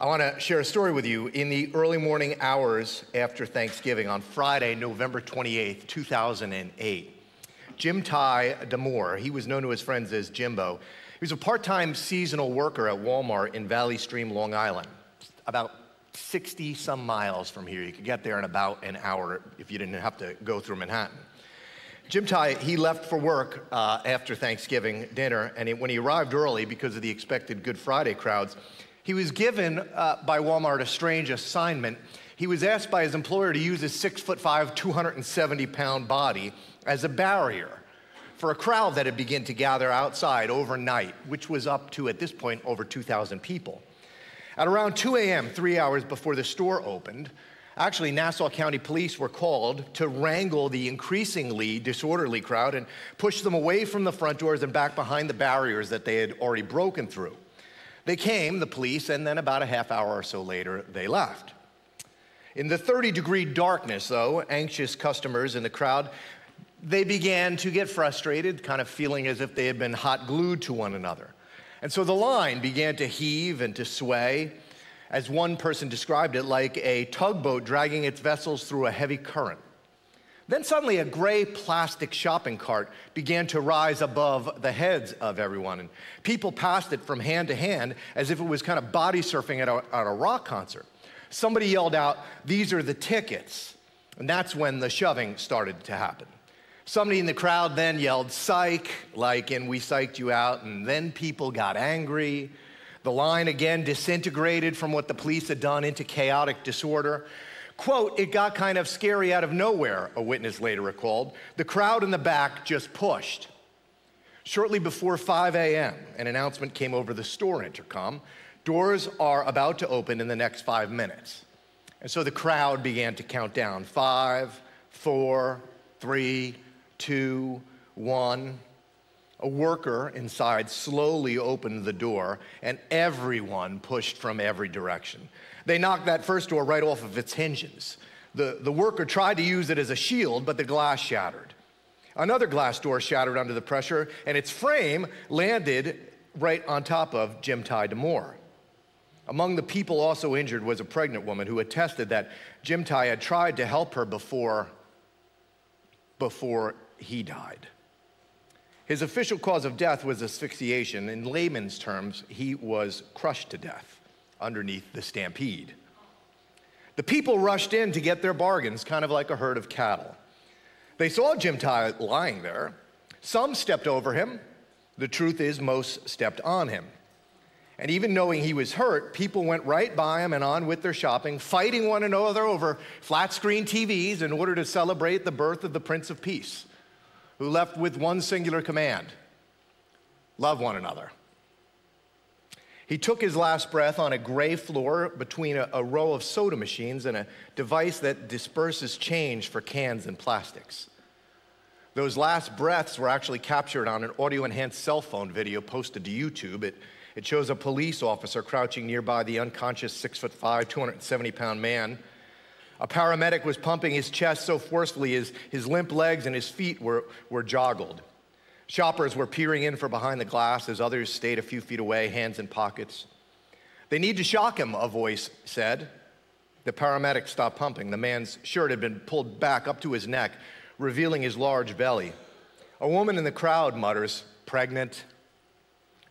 I want to share a story with you. In the early morning hours after Thanksgiving on Friday, November 28th, 2008, Jim Ty Damore, he was known to his friends as Jimbo, he was a part time seasonal worker at Walmart in Valley Stream, Long Island, about 60 some miles from here. You could get there in about an hour if you didn't have to go through Manhattan. Jdimytai, he left for work uh, after Thanksgiving dinner, and he, when he arrived early because of the expected Good Friday crowds, he was given uh, by Walmart a strange assignment. He was asked by his employer to use his six foot five, 270 pound body as a barrier for a crowd that had begun to gather outside overnight, which was up to, at this point, over 2,000 people. At around 2 a.m., three hours before the store opened, Actually, Nassau County Police were called to wrangle the increasingly disorderly crowd and push them away from the front doors and back behind the barriers that they had already broken through. They came, the police, and then about a half hour or so later, they left. In the 30 degree darkness, though, anxious customers in the crowd, they began to get frustrated, kind of feeling as if they had been hot glued to one another. And so the line began to heave and to sway as one person described it, like a tugboat dragging its vessels through a heavy current. Then suddenly, a gray plastic shopping cart began to rise above the heads of everyone. And people passed it from hand to hand as if it was kind of body surfing at a, at a rock concert. Somebody yelled out, These are the tickets. And that's when the shoving started to happen. Somebody in the crowd then yelled, Psych, like and We Psyched You Out. And then people got angry. The line again disintegrated from what the police had done into chaotic disorder. Quote, it got kind of scary out of nowhere, a witness later recalled. The crowd in the back just pushed. Shortly before 5 a.m., an announcement came over the store intercom doors are about to open in the next five minutes. And so the crowd began to count down five, four, three, two, one. A worker inside slowly opened the door, and everyone pushed from every direction. They knocked that first door right off of its hinges. The, the worker tried to use it as a shield, but the glass shattered. Another glass door shattered under the pressure, and its frame landed right on top of Jdimytai Damour. Among the people also injured was a pregnant woman who attested that Jdimytai had tried to help her before, before he died. His official cause of death was asphyxiation. In layman's terms, he was crushed to death underneath the stampede. The people rushed in to get their bargains, kind of like a herd of cattle. They saw Jdimytai lying there. Some stepped over him. The truth is, most stepped on him. And even knowing he was hurt, people went right by him and on with their shopping, fighting one another over flat screen TVs in order to celebrate the birth of the Prince of Peace who left with one singular command love one another. He took his last breath on a gray floor between a, a, row of soda machines and a device that disperses change for cans and plastics. Those last breaths were actually captured on an audio enhanced cell phone video posted to YouTube. It, it shows a police officer crouching nearby the unconscious six foot five, 270 pound man a paramedic was pumping his chest so forcefully his, his limp legs and his feet were, were joggled. Shoppers were peering in from behind the glass as others stayed a few feet away, hands in pockets. They need to shock him, a voice said. The paramedic stopped pumping. The man's shirt had been pulled back up to his neck, revealing his large belly. A woman in the crowd mutters, pregnant.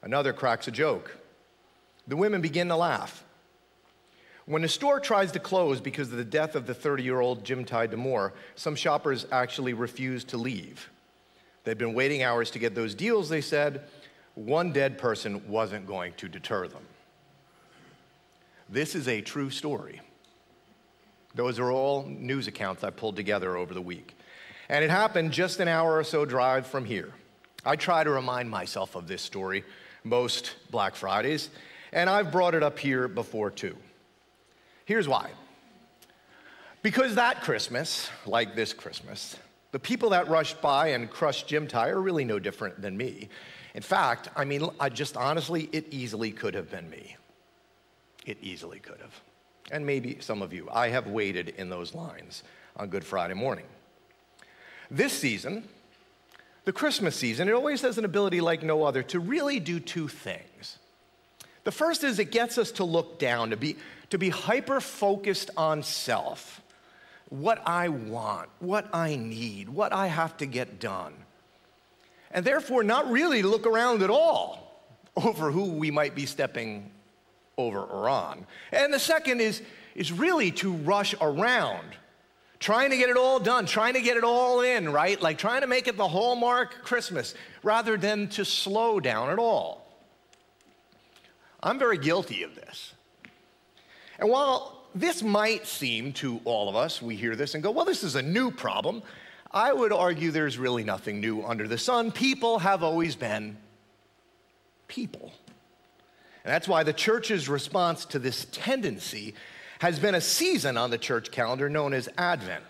Another cracks a joke. The women begin to laugh. When a store tries to close because of the death of the 30 year old Jdimytai Damour, some shoppers actually refuse to leave. They'd been waiting hours to get those deals, they said. One dead person wasn't going to deter them. This is a true story. Those are all news accounts I pulled together over the week. And it happened just an hour or so drive from here. I try to remind myself of this story most Black Fridays, and I've brought it up here before too. Here's why. Because that Christmas, like this Christmas, the people that rushed by and crushed Jdimytai are really no different than me. In fact, I mean, I just honestly, it easily could have been me. It easily could have. And maybe some of you. I have waited in those lines on Good Friday morning. This season, the Christmas season, it always has an ability like no other to really do two things. The first is it gets us to look down, to be, to be hyper focused on self, what I want, what I need, what I have to get done. And therefore, not really look around at all over who we might be stepping over or on. And the second is, is really to rush around, trying to get it all done, trying to get it all in, right? Like trying to make it the hallmark Christmas rather than to slow down at all. I'm very guilty of this. And while this might seem to all of us, we hear this and go, well, this is a new problem. I would argue there's really nothing new under the sun. People have always been people. And that's why the church's response to this tendency has been a season on the church calendar known as Advent.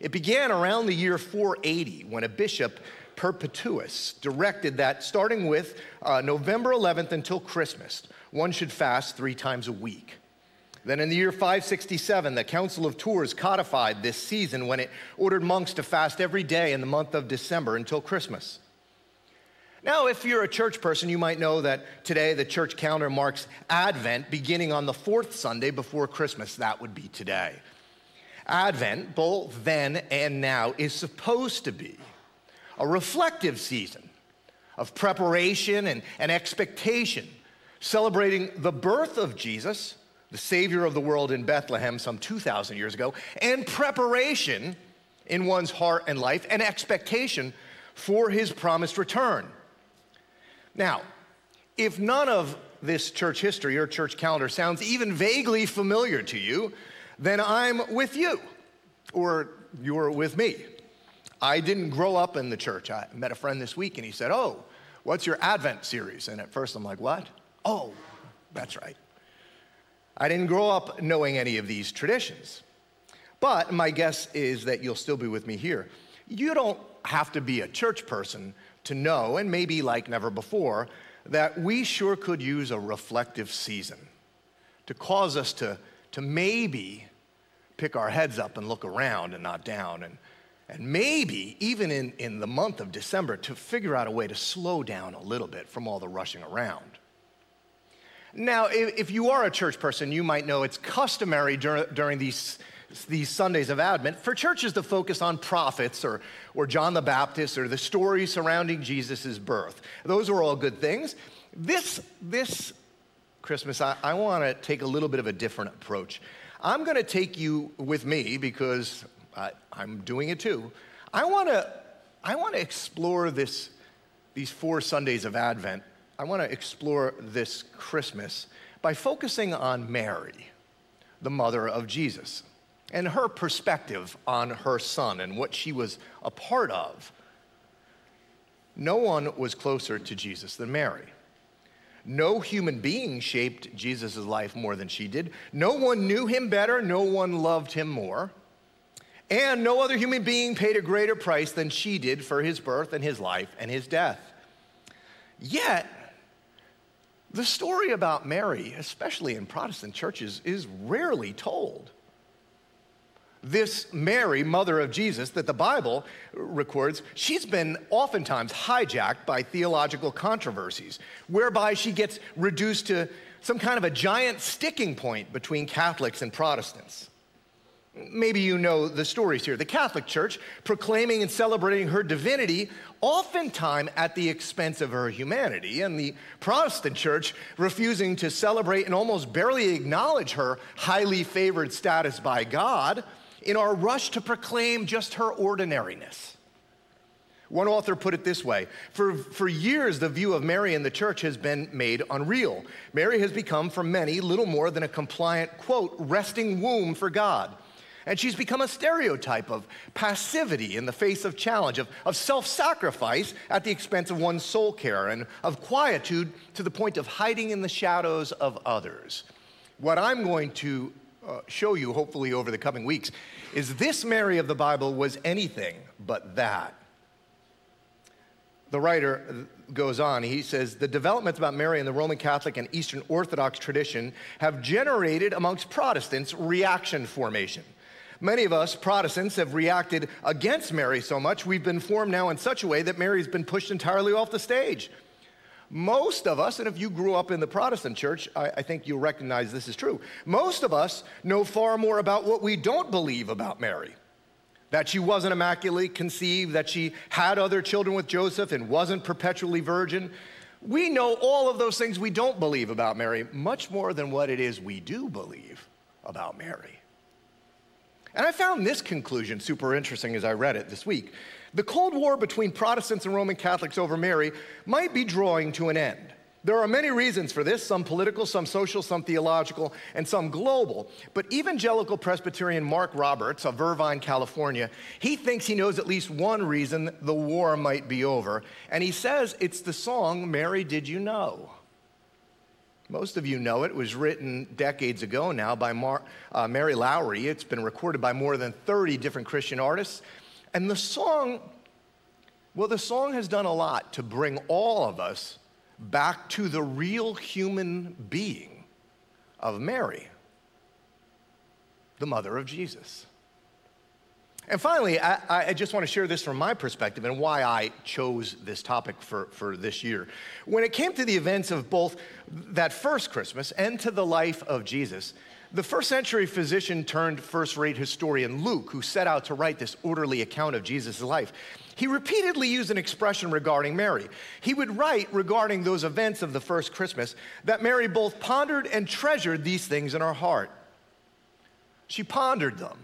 It began around the year 480 when a bishop Perpetuus directed that starting with uh, November 11th until Christmas, one should fast three times a week. Then in the year 567, the Council of Tours codified this season when it ordered monks to fast every day in the month of December until Christmas. Now, if you're a church person, you might know that today the church calendar marks Advent beginning on the fourth Sunday before Christmas. That would be today. Advent, both then and now, is supposed to be a reflective season of preparation and, and expectation, celebrating the birth of Jesus, the Savior of the world in Bethlehem some 2,000 years ago, and preparation in one's heart and life and expectation for his promised return. Now, if none of this church history or church calendar sounds even vaguely familiar to you, then I'm with you, or you're with me. I didn't grow up in the church. I met a friend this week and he said, Oh, what's your Advent series? And at first I'm like, What? Oh, that's right. I didn't grow up knowing any of these traditions. But my guess is that you'll still be with me here. You don't have to be a church person to know, and maybe like never before, that we sure could use a reflective season to cause us to, to maybe pick our heads up and look around and not down and and maybe even in, in the month of December to figure out a way to slow down a little bit from all the rushing around. Now, if, you are a church person, you might know it's customary dur- during these, these Sundays of Advent for churches to focus on prophets or, or John the Baptist or the story surrounding Jesus' birth. Those are all good things. This, this Christmas, I, I want to take a little bit of a different approach. I'm going to take you with me because I, I'm doing it too. I want to I want to explore this these four Sundays of Advent. I want to explore this Christmas by focusing on Mary, the mother of Jesus, and her perspective on her son and what she was a part of. No one was closer to Jesus than Mary. No human being shaped Jesus' life more than she did. No one knew him better. No one loved him more. And no other human being paid a greater price than she did for his birth and his life and his death. Yet, the story about Mary, especially in Protestant churches, is rarely told. This Mary, mother of Jesus, that the Bible records, she's been oftentimes hijacked by theological controversies, whereby she gets reduced to some kind of a giant sticking point between Catholics and Protestants. Maybe you know the stories here. The Catholic Church proclaiming and celebrating her divinity, oftentimes at the expense of her humanity, and the Protestant Church refusing to celebrate and almost barely acknowledge her highly favored status by God in our rush to proclaim just her ordinariness. One author put it this way for, for years, the view of Mary in the church has been made unreal. Mary has become, for many, little more than a compliant, quote, resting womb for God. And she's become a stereotype of passivity in the face of challenge, of, of self sacrifice at the expense of one's soul care, and of quietude to the point of hiding in the shadows of others. What I'm going to uh, show you, hopefully, over the coming weeks, is this Mary of the Bible was anything but that. The writer goes on, he says, the developments about Mary in the Roman Catholic and Eastern Orthodox tradition have generated amongst Protestants reaction formation. Many of us Protestants have reacted against Mary so much, we've been formed now in such a way that Mary's been pushed entirely off the stage. Most of us, and if you grew up in the Protestant church, I, I, think you'll recognize this is true. Most of us know far more about what we don't believe about Mary that she wasn't immaculately conceived, that she had other children with Joseph and wasn't perpetually virgin. We know all of those things we don't believe about Mary, much more than what it is we do believe about Mary. And I found this conclusion super interesting as I read it this week. The Cold War between Protestants and Roman Catholics over Mary might be drawing to an end. There are many reasons for this, some political, some social, some theological, and some global. But evangelical Presbyterian Mark Roberts of Irvine, California, he thinks he knows at least one reason the war might be over. And he says it's the song, Mary Did You Know? Most of you know it. It was written decades ago now by Mar- uh, Mary Lowry. It's been recorded by more than 30 different Christian artists. And the song, well, the song has done a lot to bring all of us back to the real human being of Mary, the mother of Jesus. And finally, I, I, just want to share this from my perspective and why I chose this topic for, for this year. When it came to the events of both that first Christmas and to the life of Jesus, the first century physician turned first rate historian Luke, who set out to write this orderly account of Jesus' life, he repeatedly used an expression regarding Mary. He would write regarding those events of the first Christmas that Mary both pondered and treasured these things in her heart. She pondered them,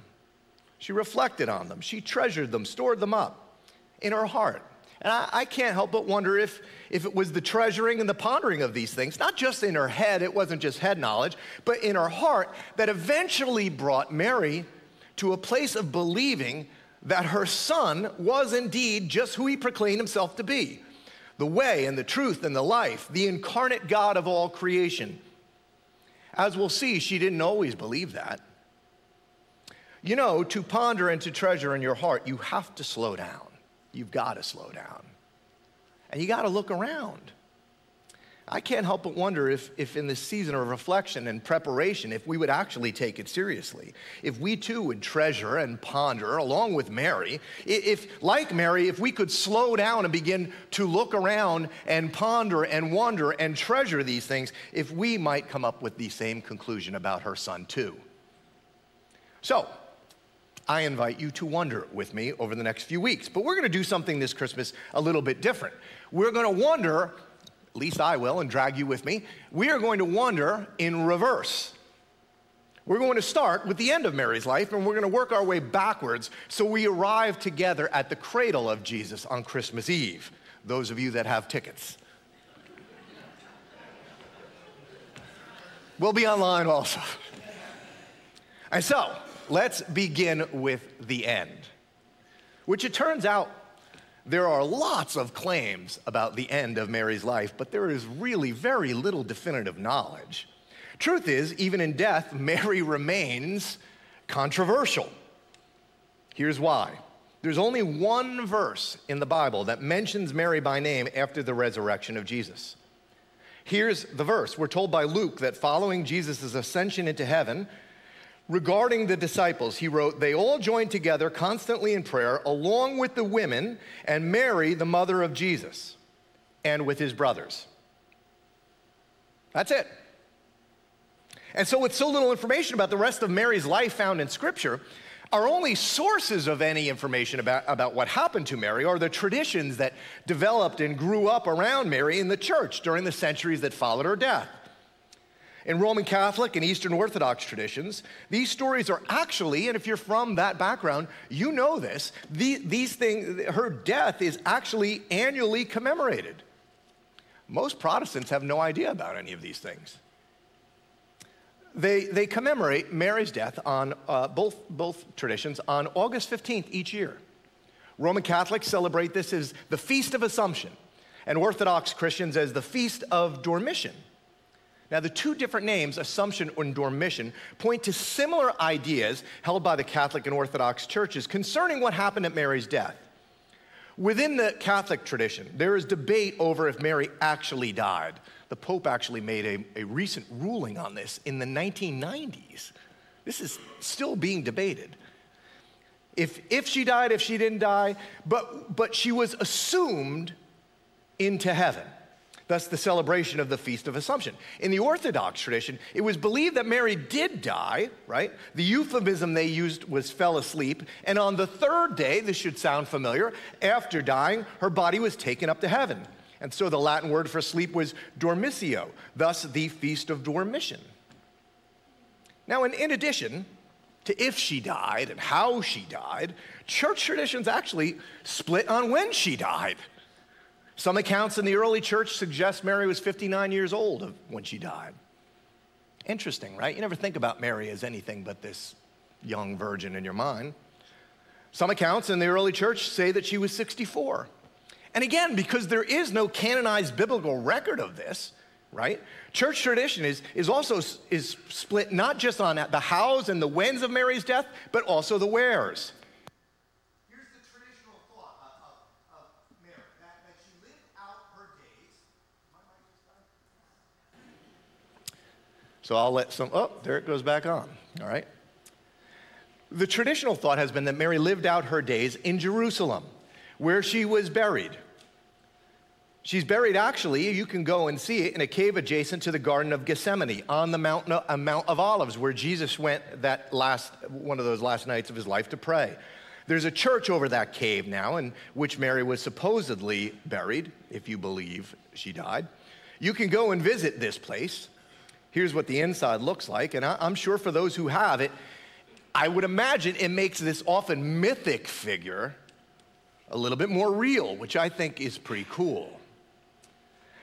she reflected on them, she treasured them, stored them up in her heart. And I, I, can't help but wonder if, if it was the treasuring and the pondering of these things, not just in her head, it wasn't just head knowledge, but in her heart, that eventually brought Mary to a place of believing that her son was indeed just who he proclaimed himself to be the way and the truth and the life, the incarnate God of all creation. As we'll see, she didn't always believe that. You know, to ponder and to treasure in your heart, you have to slow down. You've got to slow down. And you got to look around. I can't help but wonder if, if in this season of reflection and preparation, if we would actually take it seriously. If we too would treasure and ponder along with Mary, if, like Mary, if we could slow down and begin to look around and ponder and wonder and treasure these things, if we might come up with the same conclusion about her son too. So, I invite you to wonder with me over the next few weeks. But we're going to do something this Christmas a little bit different. We're going to wonder at least I will, and drag you with me, we are going to wander in reverse. We're going to start with the end of Mary's life and we're going to work our way backwards so we arrive together at the cradle of Jesus on Christmas Eve. Those of you that have tickets. We'll be online also. And so, let's begin with the end, which it turns out there are lots of claims about the end of Mary's life, but there is really very little definitive knowledge. Truth is, even in death, Mary remains controversial. Here's why. There's only one verse in the Bible that mentions Mary by name after the resurrection of Jesus. Here's the verse. We're told by Luke that following Jesus' ascension into heaven, regarding the disciples, he wrote, They all joined together constantly in prayer, along with the women and Mary, the mother of Jesus, and with his brothers. That's it. And so, with so little information about the rest of Mary's life found in Scripture, our only sources of any information about, about what happened to Mary are the traditions that developed and grew up around Mary in the church during the centuries that followed her death. In Roman Catholic and Eastern Orthodox traditions, these stories are actually, and if you're from that background, you know this, the, these things, her death is actually annually commemorated. Most Protestants have no idea about any of these things. They, they commemorate Mary's death on uh, both, both traditions on August 15th each year. Roman Catholics celebrate this as the Feast of Assumption, and Orthodox Christians as the Feast of Dormition. Now, the two different names, Assumption and Dormition, point to similar ideas held by the Catholic and Orthodox churches concerning what happened at Mary's death. Within the Catholic tradition, there is debate over if Mary actually died. The Pope actually made a, a recent ruling on this in the 1990s. This is still being debated. If, if she died, if she didn't die, but, but she was assumed into heaven. Thus the celebration of the Feast of Assumption. In the Orthodox tradition, it was believed that Mary did die, right? The euphemism they used was fell asleep, and on the third day, this should sound familiar, after dying, her body was taken up to heaven. And so the Latin word for sleep was dormitio, thus the Feast of Dormition. Now, in, in addition to if she died and how she died, church traditions actually split on when she died. Some accounts in the early church suggest Mary was 59 years old when she died. Interesting, right? You never think about Mary as anything but this young virgin in your mind. Some accounts in the early church say that she was 64. And again, because there is no canonized biblical record of this, right? Church tradition is, is also is split not just on the hows and the whens of Mary's death, but also the wheres. So I'll let some, oh, there it goes back on. All right. The traditional thought has been that Mary lived out her days in Jerusalem, where she was buried. She's buried, actually, you can go and see it in a cave adjacent to the Garden of Gethsemane on the Mount, uh, Mount of Olives, where Jesus went that last, one of those last nights of his life to pray. There's a church over that cave now in which Mary was supposedly buried, if you believe she died. You can go and visit this place. Here's what the inside looks like. And I'm sure for those who have it, I would imagine it makes this often mythic figure a little bit more real, which I think is pretty cool.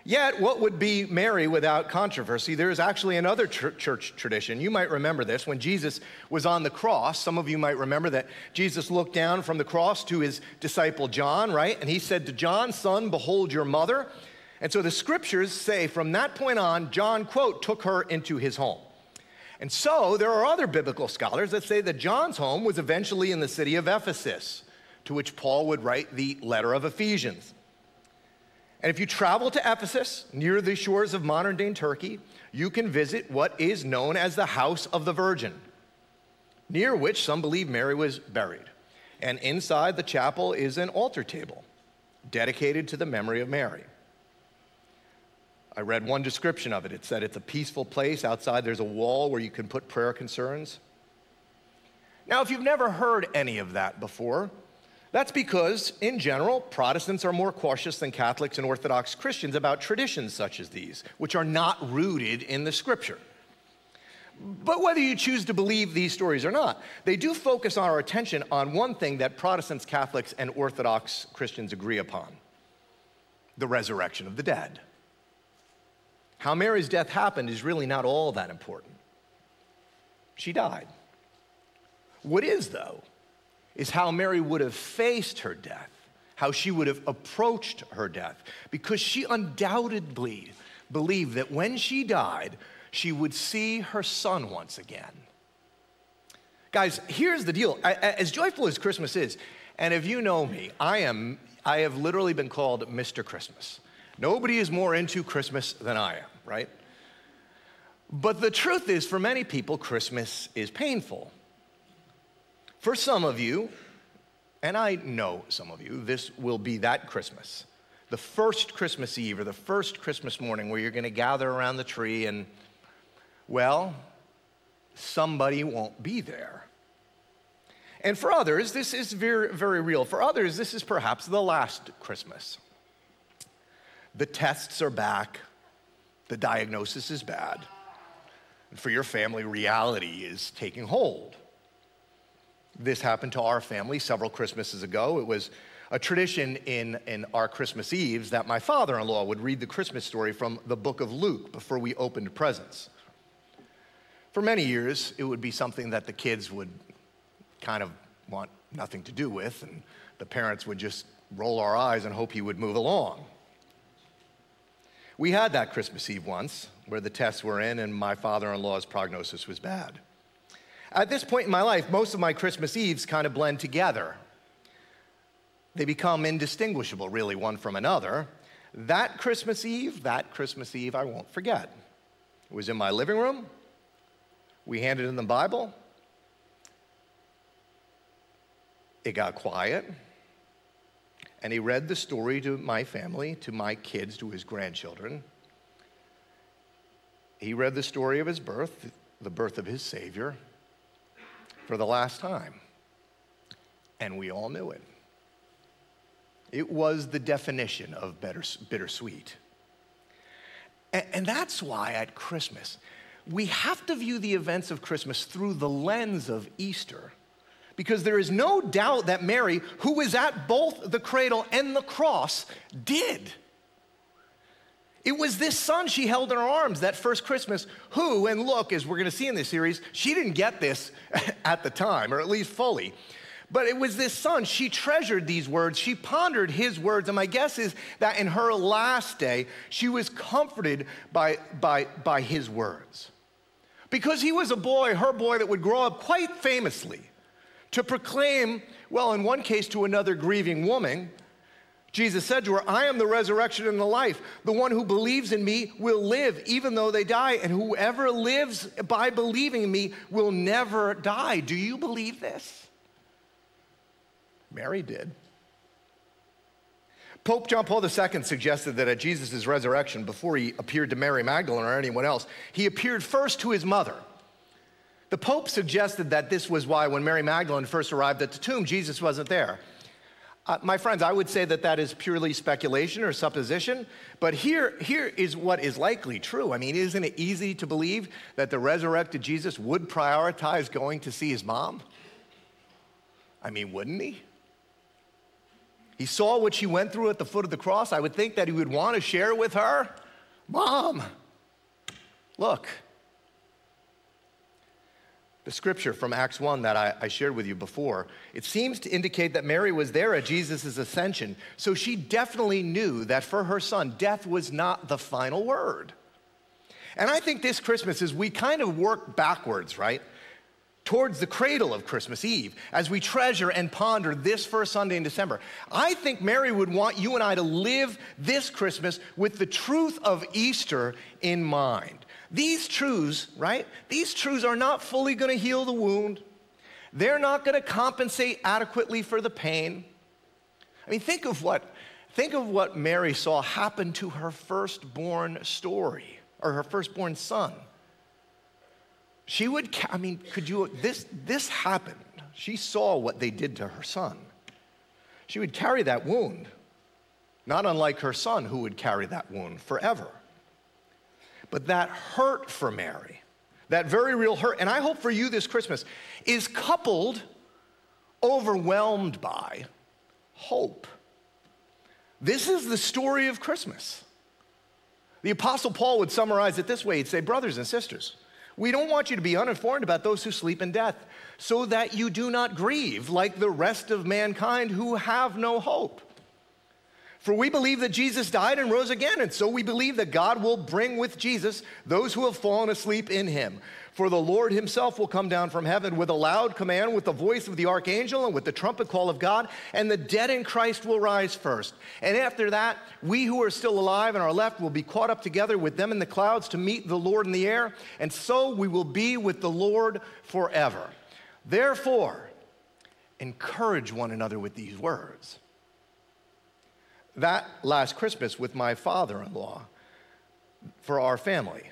Yet, what would be Mary without controversy? There is actually another ch- church tradition. You might remember this. When Jesus was on the cross, some of you might remember that Jesus looked down from the cross to his disciple John, right? And he said to John, Son, behold your mother. And so the scriptures say from that point on, John, quote, took her into his home. And so there are other biblical scholars that say that John's home was eventually in the city of Ephesus, to which Paul would write the letter of Ephesians. And if you travel to Ephesus, near the shores of modern day Turkey, you can visit what is known as the House of the Virgin, near which some believe Mary was buried. And inside the chapel is an altar table dedicated to the memory of Mary. I read one description of it. It said it's a peaceful place. Outside, there's a wall where you can put prayer concerns. Now, if you've never heard any of that before, that's because, in general, Protestants are more cautious than Catholics and Orthodox Christians about traditions such as these, which are not rooted in the scripture. But whether you choose to believe these stories or not, they do focus our attention on one thing that Protestants, Catholics, and Orthodox Christians agree upon the resurrection of the dead. How Mary's death happened is really not all that important. She died. What is, though, is how Mary would have faced her death, how she would have approached her death, because she undoubtedly believed that when she died, she would see her son once again. Guys, here's the deal. As joyful as Christmas is, and if you know me, I am I have literally been called Mr. Christmas. Nobody is more into Christmas than I am right? But the truth is, for many people, Christmas is painful. For some of you, and I know some of you, this will be that Christmas. The first Christmas Eve or the first Christmas morning where you're going to gather around the tree and, well, somebody won't be there. And for others, this is very, very real. For others, this is perhaps the last Christmas. The tests are back, the diagnosis is bad. And for your family, reality is taking hold. This happened to our family several Christmases ago. It was a tradition in, in our Christmas Eves that my father in law would read the Christmas story from the book of Luke before we opened presents. For many years, it would be something that the kids would kind of want nothing to do with, and the parents would just roll our eyes and hope he would move along. We had that Christmas Eve once where the tests were in and my father in law's prognosis was bad. At this point in my life, most of my Christmas Eves kind of blend together. They become indistinguishable, really, one from another. That Christmas Eve, that Christmas Eve, I won't forget. It was in my living room. We handed in the Bible. It got quiet. And he read the story to my family, to my kids, to his grandchildren. He read the story of his birth, the birth of his Savior, for the last time. And we all knew it. It was the definition of bittersweet. And that's why at Christmas, we have to view the events of Christmas through the lens of Easter. Because there is no doubt that Mary, who was at both the cradle and the cross, did. It was this son she held in her arms that first Christmas, who, and look, as we're to see in this series, she didn't get this at the time, or at least fully. But it was this son. She treasured these words. She pondered his words. And my guess is that in her last day, she was comforted by, by, by his words. Because he was a boy, her boy, that would grow up quite famously to proclaim, well, in one case to another grieving woman, Jesus said to her, I am the resurrection and the life. The one who believes in me will live even though they die, and whoever lives by believing in me will never die. Do you believe this? Mary did. Pope John Paul II suggested that at Jesus' resurrection, before he appeared to Mary Magdalene or anyone else, he appeared first to his mother. The Pope suggested that this was why, when Mary Magdalene first arrived at the tomb, Jesus wasn't there. Uh, my friends, I would say that that is purely speculation or supposition, but here, here is what is likely true. I mean, isn't it easy to believe that the resurrected Jesus would prioritize going to see his mom? I mean, wouldn't he? He saw what she went through at the foot of the cross. I would think that he would want to share with her. Mom, look. The scripture from Acts 1 that I, I, shared with you before, it seems to indicate that Mary was there at Jesus' ascension. So she definitely knew that for her son, death was not the final word. And I think this Christmas, as we kind of work backwards, right? towards the cradle of Christmas Eve as we treasure and ponder this first Sunday in December. I think Mary would want you and I to live this Christmas with the truth of Easter in mind. These truths, right? These truths are not fully going to heal the wound. They're not going to compensate adequately for the pain. I mean, think of what think of what Mary saw happen to her firstborn story or her firstborn son. She would, I mean, could you, this, this happened. She saw what they did to her son. She would carry that wound, not unlike her son, who would carry that wound forever. But that hurt for Mary, that very real hurt, and I hope for you this Christmas, is coupled, overwhelmed by hope. This is the story of Christmas. The Apostle Paul would summarize it this way he'd say, Brothers and sisters, we don't want you to be uninformed about those who sleep in death, so that you do not grieve like the rest of mankind who have no hope. For we believe that Jesus died and rose again, and so we believe that God will bring with Jesus those who have fallen asleep in him. For the Lord himself will come down from heaven with a loud command, with the voice of the archangel, and with the trumpet call of God, and the dead in Christ will rise first. And after that, we who are still alive and are left will be caught up together with them in the clouds to meet the Lord in the air, and so we will be with the Lord forever. Therefore, encourage one another with these words. That last Christmas with my father in law for our family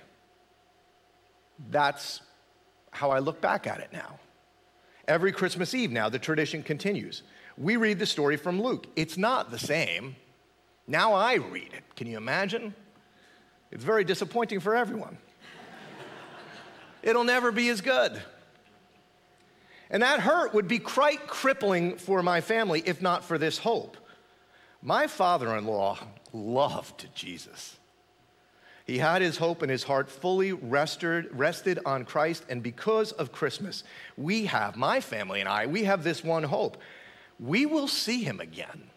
that's how I look back at it now. Every Christmas Eve now, the tradition continues. We read the story from Luke. It's not the same. Now I read it. Can you imagine? It's very disappointing for everyone. It'll never be as good. And that hurt would be quite crippling for my family if not for this hope. My father in law loved Jesus. He had his hope and his heart fully rested, rested on Christ. And because of Christmas, we have, my family and I, we have this one hope. We will see him again.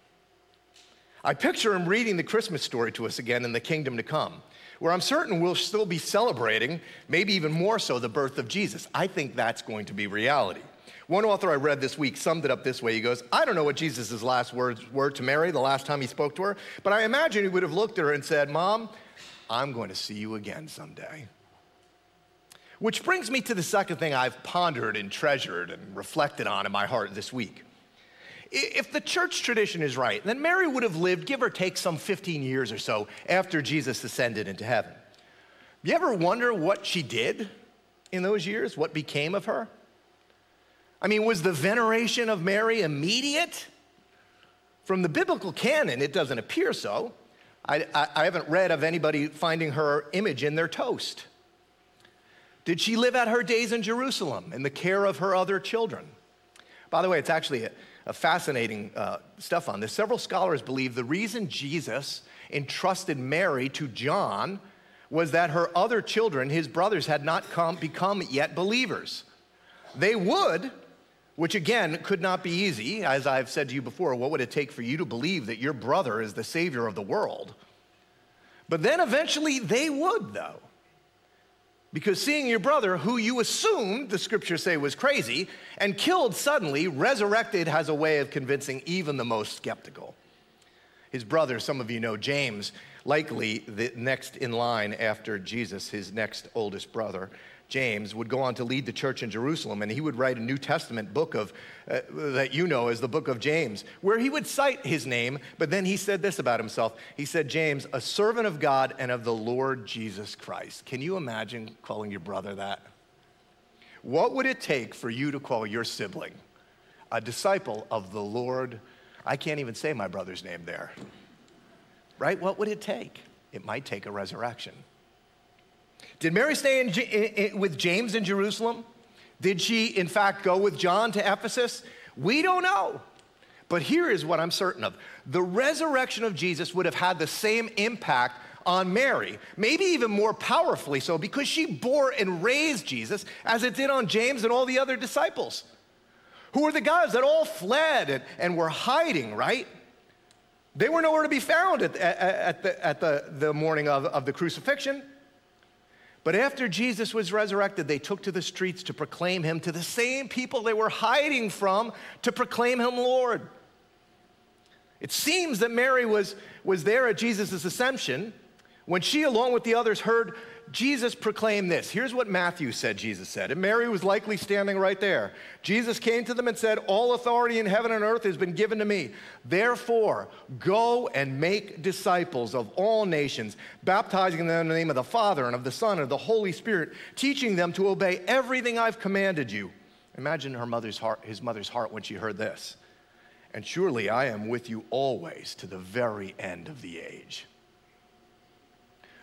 I picture him reading the Christmas story to us again in the kingdom to come, where I'm certain we'll still be celebrating, maybe even more so, the birth of Jesus. I think that's going to be reality. One author I read this week summed it up this way. He goes, I don't know what Jesus' last words were to Mary the last time he spoke to her, but I imagine he would have looked at her and said, Mom, I'm going to see you again someday. Which brings me to the second thing I've pondered and treasured and reflected on in my heart this week. If the church tradition is right, then Mary would have lived, give or take, some 15 years or so after Jesus ascended into heaven. You ever wonder what she did in those years? What became of her? I mean, was the veneration of Mary immediate? From the biblical canon, it doesn't appear so. I, I, I, haven't read of anybody finding her image in their toast. Did she live out her days in Jerusalem in the care of her other children? By the way, it's actually a, a fascinating uh, stuff on this. Several scholars believe the reason Jesus entrusted Mary to John was that her other children, his brothers, had not come, become yet believers. They would, which again could not be easy. As I've said to you before, what would it take for you to believe that your brother is the Savior of the world? But then eventually they would, though. Because seeing your brother, who you assumed the scriptures say was crazy, and killed suddenly, resurrected, has a way of convincing even the most skeptical. His brother, some of you know, James, likely the next in line after Jesus, his next oldest brother, James, would go on to lead the church in Jerusalem, and he would write a New Testament book of uh, that you know as the book of James, where he would cite his name, but then he said this about himself. He said, James, a servant of God and of the Lord Jesus Christ. Can you imagine calling your brother that? What would it take for you to call your sibling a disciple of the Lord? I can't even say my brother's name there. Right? What would it take? It might take a resurrection. Did Mary stay in, in, with James in Jerusalem? Did she, in fact, go with John to Ephesus? We don't know. But here is what I'm certain of the resurrection of Jesus would have had the same impact on Mary, maybe even more powerfully so, because she bore and raised Jesus as it did on James and all the other disciples, who were the guys that all fled and, and were hiding, right? They were nowhere to be found at, at, at, the, at the, the morning of, of the crucifixion. But after Jesus was resurrected, they took to the streets to proclaim him to the same people they were hiding from to proclaim him Lord. It seems that Mary was, was there at Jesus' ascension when she, along with the others, heard Jesus proclaimed this. Here's what Matthew said Jesus said. And Mary was likely standing right there. Jesus came to them and said, All authority in heaven and earth has been given to me. Therefore, go and make disciples of all nations, baptizing them in the name of the Father and of the Son and of the Holy Spirit, teaching them to obey everything I've commanded you. Imagine her mother's heart, his mother's heart when she heard this. And surely I am with you always to the very end of the age.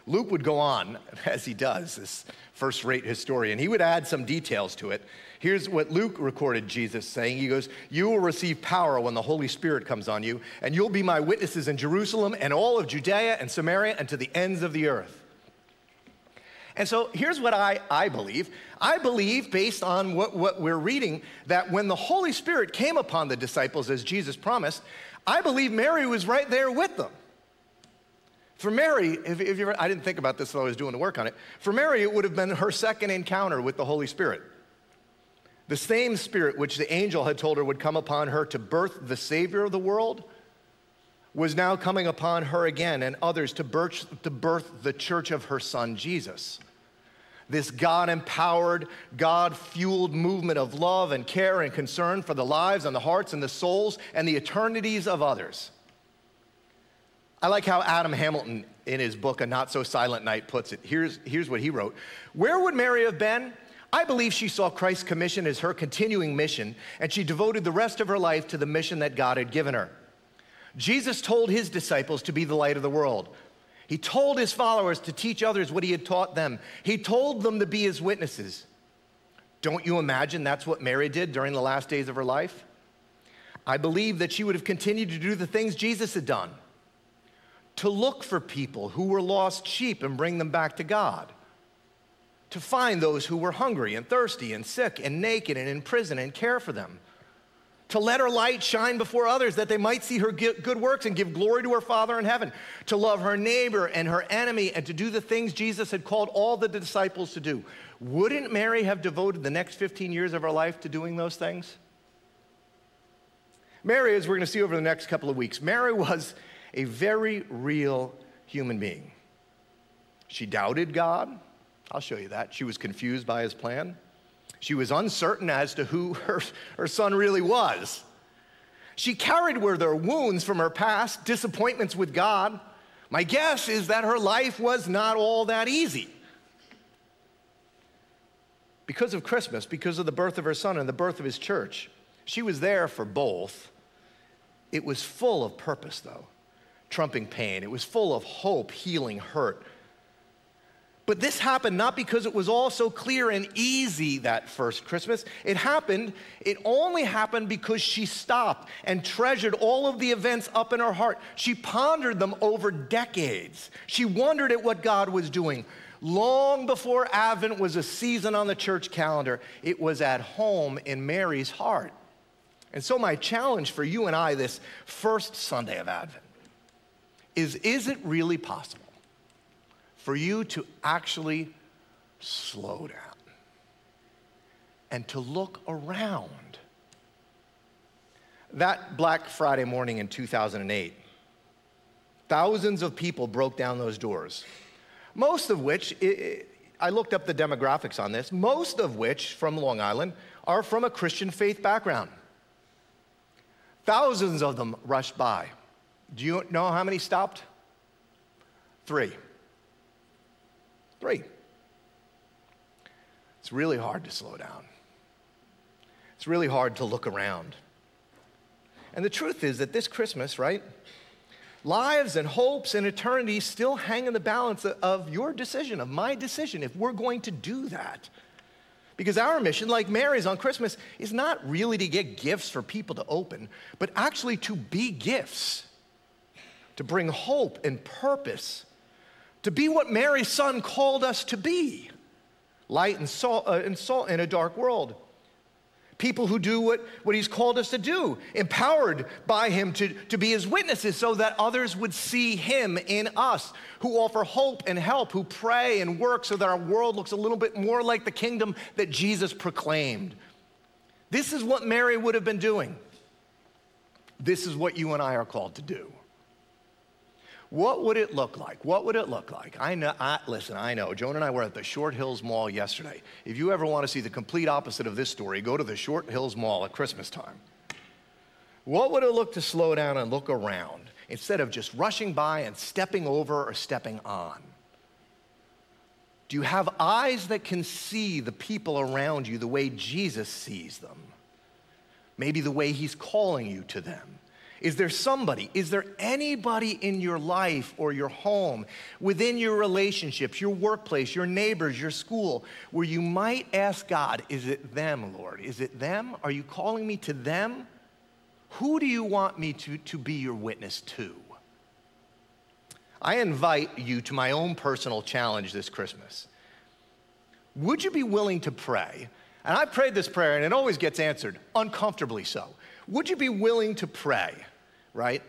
Luke would go on, as he does, this first rate historian. He would add some details to it. Here's what Luke recorded Jesus saying He goes, You will receive power when the Holy Spirit comes on you, and you'll be my witnesses in Jerusalem and all of Judea and Samaria and to the ends of the earth. And so here's what I, I believe. I believe, based on what, what we're reading, that when the Holy Spirit came upon the disciples as Jesus promised, I believe Mary was right there with them. For Mary, if, if you ever, I didn't think about this while I was doing the work on it. For Mary, it would have been her second encounter with the Holy Spirit. The same Spirit which the angel had told her would come upon her to birth the Savior of the world was now coming upon her again and others to birth, to birth the church of her son Jesus. This God empowered, God fueled movement of love and care and concern for the lives and the hearts and the souls and the eternities of others. I like how Adam Hamilton, in his book, A Not So Silent Night, puts it. Here's, here's what he wrote Where would Mary have been? I believe she saw Christ's commission as her continuing mission, and she devoted the rest of her life to the mission that God had given her. Jesus told his disciples to be the light of the world. He told his followers to teach others what he had taught them. He told them to be his witnesses. Don't you imagine that's what Mary did during the last days of her life? I believe that she would have continued to do the things Jesus had done to look for people who were lost sheep and bring them back to God, to find those who were hungry and thirsty and sick and naked and in prison and care for them, to let her light shine before others that they might see her good works and give glory to her Father in heaven, to love her neighbor and her enemy, and to do the things Jesus had called all the disciples to do. Wouldn't Mary have devoted the next 15 years of her life to doing those things? Mary, as we're going to see over the next couple of weeks, Mary was a very real human being. She doubted God. I'll show you that. She was confused by his plan. She was uncertain as to who her, her son really was. She carried with her wounds from her past, disappointments with God. My guess is that her life was not all that easy. Because of Christmas, because of the birth of her son and the birth of his church, she was there for both. It was full of purpose, though, trumping pain. It was full of hope, healing hurt, but this happened not because it was all so clear and easy that first Christmas. It happened, it only happened because she stopped and treasured all of the events up in her heart. She pondered them over decades. She wondered at what God was doing. Long before Advent was a season on the church calendar, it was at home in Mary's heart. And so, my challenge for you and I this first Sunday of Advent is is it really possible? for you to actually slow down and to look around. That Black Friday morning in 2008, thousands of people broke down those doors, most of which, I looked up the demographics on this, most of which from Long Island are from a Christian faith background. Thousands of them rushed by. Do you know how many stopped? Three. Three. It's really hard to slow down. It's really hard to look around. And the truth is that this Christmas, right? Lives and hopes and eternity still hang in the balance of your decision, of my decision, if we're going to do that. Because our mission, like Mary's on Christmas, is not really to get gifts for people to open, but actually to be gifts, to bring hope and purpose to be what Mary's son called us to be light and salt, uh, and salt in a dark world. People who do what, what he's called us to do, empowered by him to, to be his witnesses so that others would see him in us, who offer hope and help, who pray and work so that our world looks a little bit more like the kingdom that Jesus proclaimed. This is what Mary would have been doing. This is what you and I are called to do. What would it look like? What would it look like? I know, I, listen, I know. Joan and I were at the Short Hills Mall yesterday. If you ever want to see the complete opposite of this story, go to the Short Hills Mall at Christmas time. What would it look to slow down and look around instead of just rushing by and stepping over or stepping on? Do you have eyes that can see the people around you the way Jesus sees them? Maybe the way he's calling you to them. Is there somebody, is there anybody in your life or your home, within your relationships, your workplace, your neighbors, your school, where you might ask God, is it them, Lord? Is it them? Are you calling me to them? Who do you want me to, to be your witness to? I invite you to my own personal challenge this Christmas. Would you be willing to pray? And I prayed this prayer and it always gets answered, uncomfortably so. Would you be willing to pray? Right?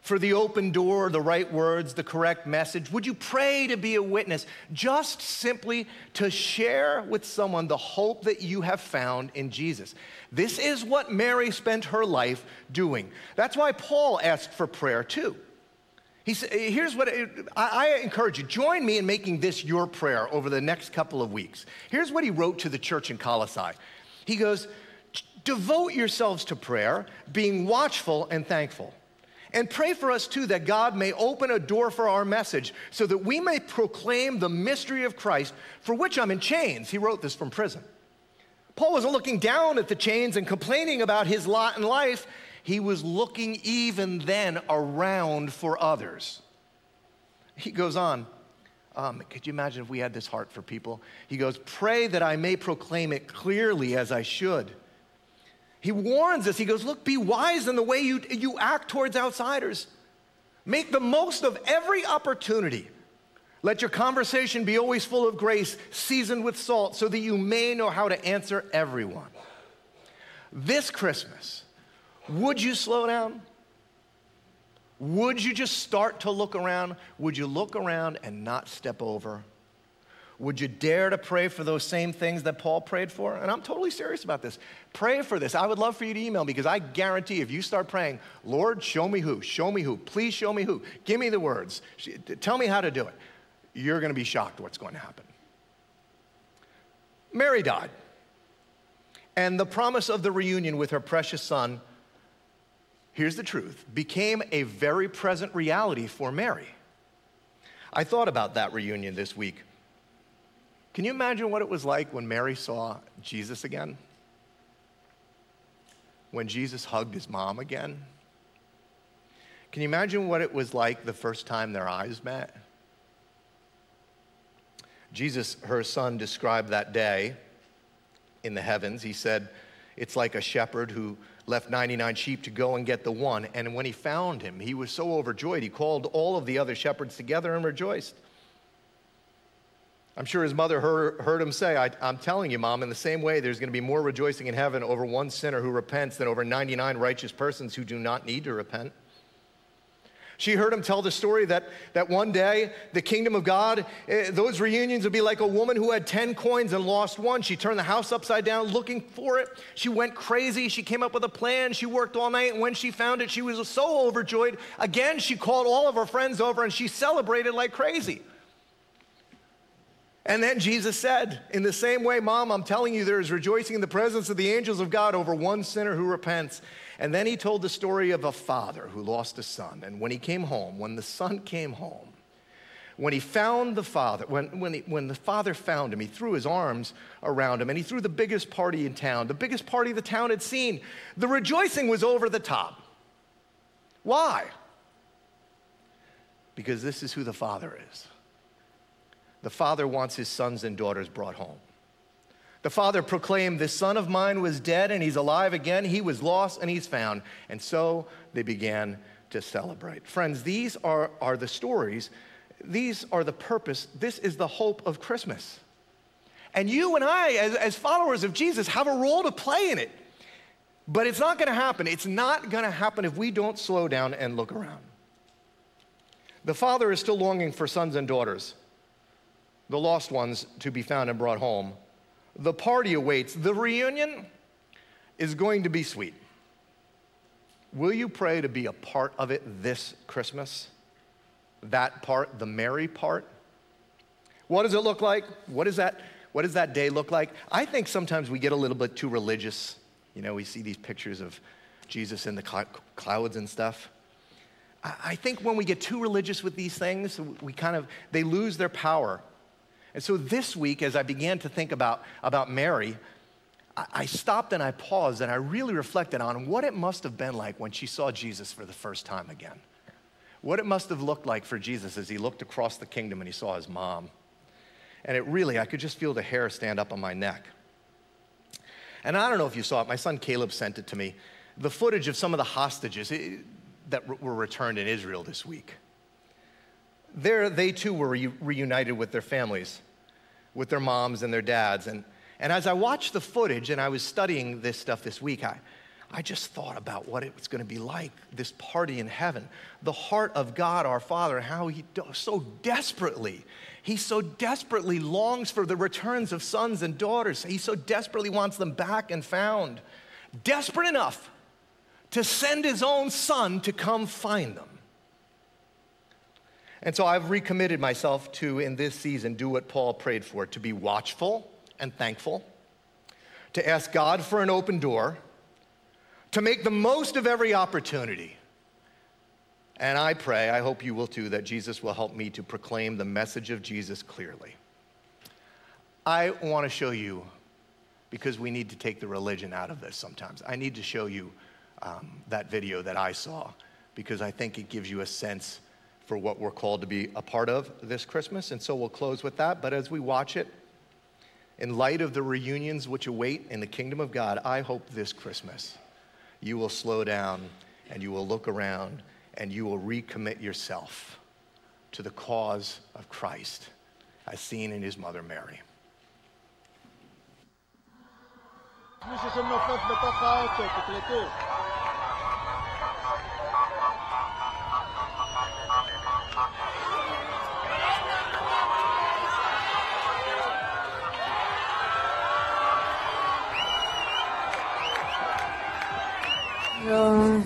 For the open door, the right words, the correct message? Would you pray to be a witness? Just simply to share with someone the hope that you have found in Jesus. This is what Mary spent her life doing. That's why Paul asked for prayer too. He said, here's what I encourage you join me in making this your prayer over the next couple of weeks. Here's what he wrote to the church in Colossae. He goes, Devote yourselves to prayer, being watchful and thankful. And pray for us too that God may open a door for our message so that we may proclaim the mystery of Christ for which I'm in chains. He wrote this from prison. Paul wasn't looking down at the chains and complaining about his lot in life. He was looking even then around for others. He goes on, um, could you imagine if we had this heart for people? He goes, Pray that I may proclaim it clearly as I should. He warns us. He goes, Look, be wise in the way you, you act towards outsiders. Make the most of every opportunity. Let your conversation be always full of grace, seasoned with salt, so that you may know how to answer everyone. This Christmas, would you slow down? Would you just start to look around? Would you look around and not step over would you dare to pray for those same things that Paul prayed for? And I'm totally serious about this. Pray for this. I would love for you to email me because I guarantee if you start praying, Lord, show me who, show me who, please show me who, give me the words, tell me how to do it, you're going to be shocked what's going to happen. Mary died. And the promise of the reunion with her precious son here's the truth, became a very present reality for Mary. I thought about that reunion this week. Can you imagine what it was like when Mary saw Jesus again? When Jesus hugged his mom again? Can you imagine what it was like the first time their eyes met? Jesus, her son, described that day in the heavens. He said, It's like a shepherd who left 99 sheep to go and get the one. And when he found him, he was so overjoyed, he called all of the other shepherds together and rejoiced. I'm sure his mother heard, heard him say, I, am telling you, mom, in the same way, there's going to be more rejoicing in heaven over one sinner who repents than over 99 righteous persons who do not need to repent. She heard him tell the story that, that one day the kingdom of God, eh, those reunions would be like a woman who had 10 coins and lost one. She turned the house upside down looking for it. She went crazy. She came up with a plan. She worked all night. And when she found it, she was so overjoyed. Again, she called all of her friends over and she celebrated like crazy. And then Jesus said, In the same way, Mom, I'm telling you, there is rejoicing in the presence of the angels of God over one sinner who repents. And then he told the story of a father who lost a son. And when he came home, when the son came home, when he found the father, when, when, he, when the father found him, he threw his arms around him and he threw the biggest party in town, the biggest party the town had seen. The rejoicing was over the top. Why? Because this is who the father is. The father wants his sons and daughters brought home. The father proclaimed, This son of mine was dead and he's alive again. He was lost and he's found. And so they began to celebrate. Friends, these are, are the stories, these are the purpose, this is the hope of Christmas. And you and I, as, as followers of Jesus, have a role to play in it. But it's not going to happen. It's not going to happen if we don't slow down and look around. The father is still longing for sons and daughters, the lost ones to be found and brought home. The party awaits. The reunion is going to be sweet. Will you pray to be a part of it this Christmas? That part, the merry part? What does it look like? What, is that, what does that day look like? I think sometimes we get a little bit too religious. You know, we see these pictures of Jesus in the clouds and stuff. I think when we get too religious with these things, we kind of, they lose their power. And so this week, as I began to think about, about Mary, I stopped and I paused and I really reflected on what it must have been like when she saw Jesus for the first time again. What it must have looked like for Jesus as he looked across the kingdom and he saw his mom. And it really, I could just feel the hair stand up on my neck. And I don't know if you saw it, my son Caleb sent it to me. The footage of some of the hostages that were returned in Israel this week. There, they too were re- reunited with their families, with their moms and their dads. And, and as I watched the footage and I was studying this stuff this week, I, I just thought about what it was going to be like, this party in heaven. The heart of God, our Father, how He so desperately, He so desperately longs for the returns of sons and daughters. He so desperately wants them back and found. Desperate enough to send His own Son to come find them. And so I've recommitted myself to, in this season, do what Paul prayed for to be watchful and thankful, to ask God for an open door, to make the most of every opportunity. And I pray, I hope you will too, that Jesus will help me to proclaim the message of Jesus clearly. I want to show you, because we need to take the religion out of this sometimes, I need to show you um, that video that I saw, because I think it gives you a sense for what we're called to be a part of this Christmas. And so we'll close with that. But as we watch it, in light of the reunions which await in the kingdom of God, I hope this Christmas you will slow down and you will look around and you will recommit yourself to the cause of Christ as seen in his mother Mary. Rồi.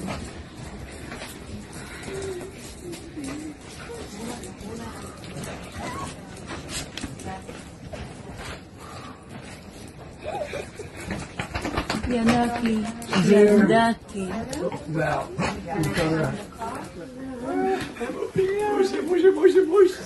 Yanaki, Yanaki. Não, Puxa, puxa, puxa, puxa.